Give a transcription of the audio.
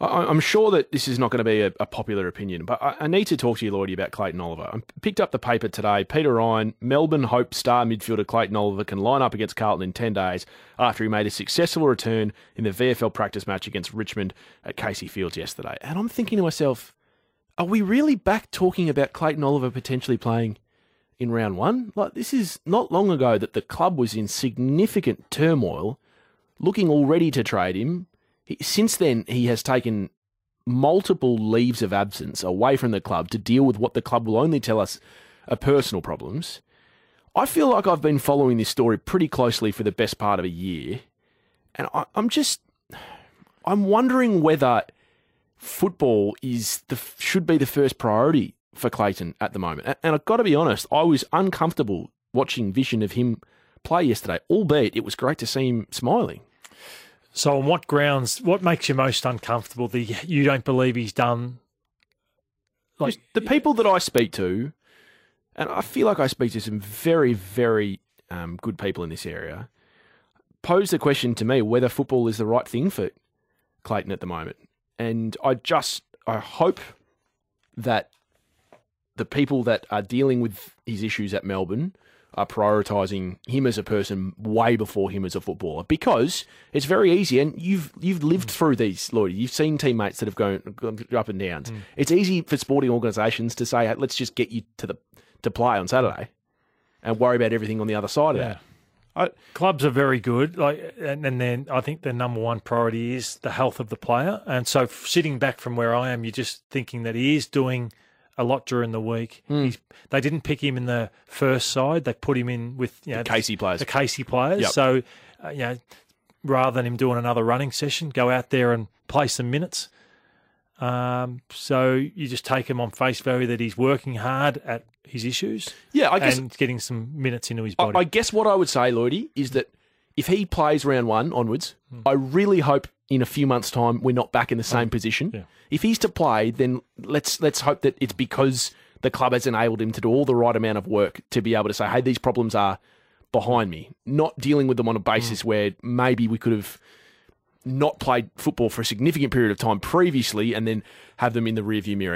I, I'm sure that this is not going to be a, a popular opinion, but I, I need to talk to you, Lloydie, about Clayton Oliver. I picked up the paper today. Peter Ryan, Melbourne Hope star midfielder Clayton Oliver can line up against Carlton in 10 days after he made a successful return in the VFL practice match against Richmond at Casey Fields yesterday. And I'm thinking to myself, are we really back talking about Clayton Oliver potentially playing in round one? Like, this is not long ago that the club was in significant turmoil, looking already to trade him. Since then, he has taken multiple leaves of absence away from the club to deal with what the club will only tell us are personal problems. I feel like I've been following this story pretty closely for the best part of a year, and I, I'm just, I'm wondering whether football is the should be the first priority for Clayton at the moment. And I've got to be honest, I was uncomfortable watching vision of him play yesterday, albeit it was great to see him smiling. So, on what grounds? What makes you most uncomfortable? That you don't believe he's done. Like the people that I speak to, and I feel like I speak to some very, very um, good people in this area, pose the question to me whether football is the right thing for Clayton at the moment. And I just, I hope that the people that are dealing with his issues at Melbourne are prioritising him as a person way before him as a footballer because it's very easy and you've you've lived through these Lloyd you've seen teammates that have gone, gone up and downs mm. it's easy for sporting organisations to say hey, let's just get you to the to play on Saturday and worry about everything on the other side of yeah. that I, Clubs are very good, like, and, and then I think the number one priority is the health of the player. And so, sitting back from where I am, you're just thinking that he is doing a lot during the week. Mm. they didn't pick him in the first side; they put him in with you know, the Casey players. The Casey players. Yep. So, uh, you know, rather than him doing another running session, go out there and play some minutes. Um, so you just take him on face value that he's working hard at his issues. Yeah, I guess and getting some minutes into his body. I, I guess what I would say, Lloydie, is that if he plays round one onwards, mm. I really hope in a few months' time we're not back in the same position. Yeah. If he's to play, then let's let's hope that it's because the club has enabled him to do all the right amount of work to be able to say, hey, these problems are behind me, not dealing with them on a basis mm. where maybe we could have not played football for a significant period of time previously and then have them in the rearview mirror.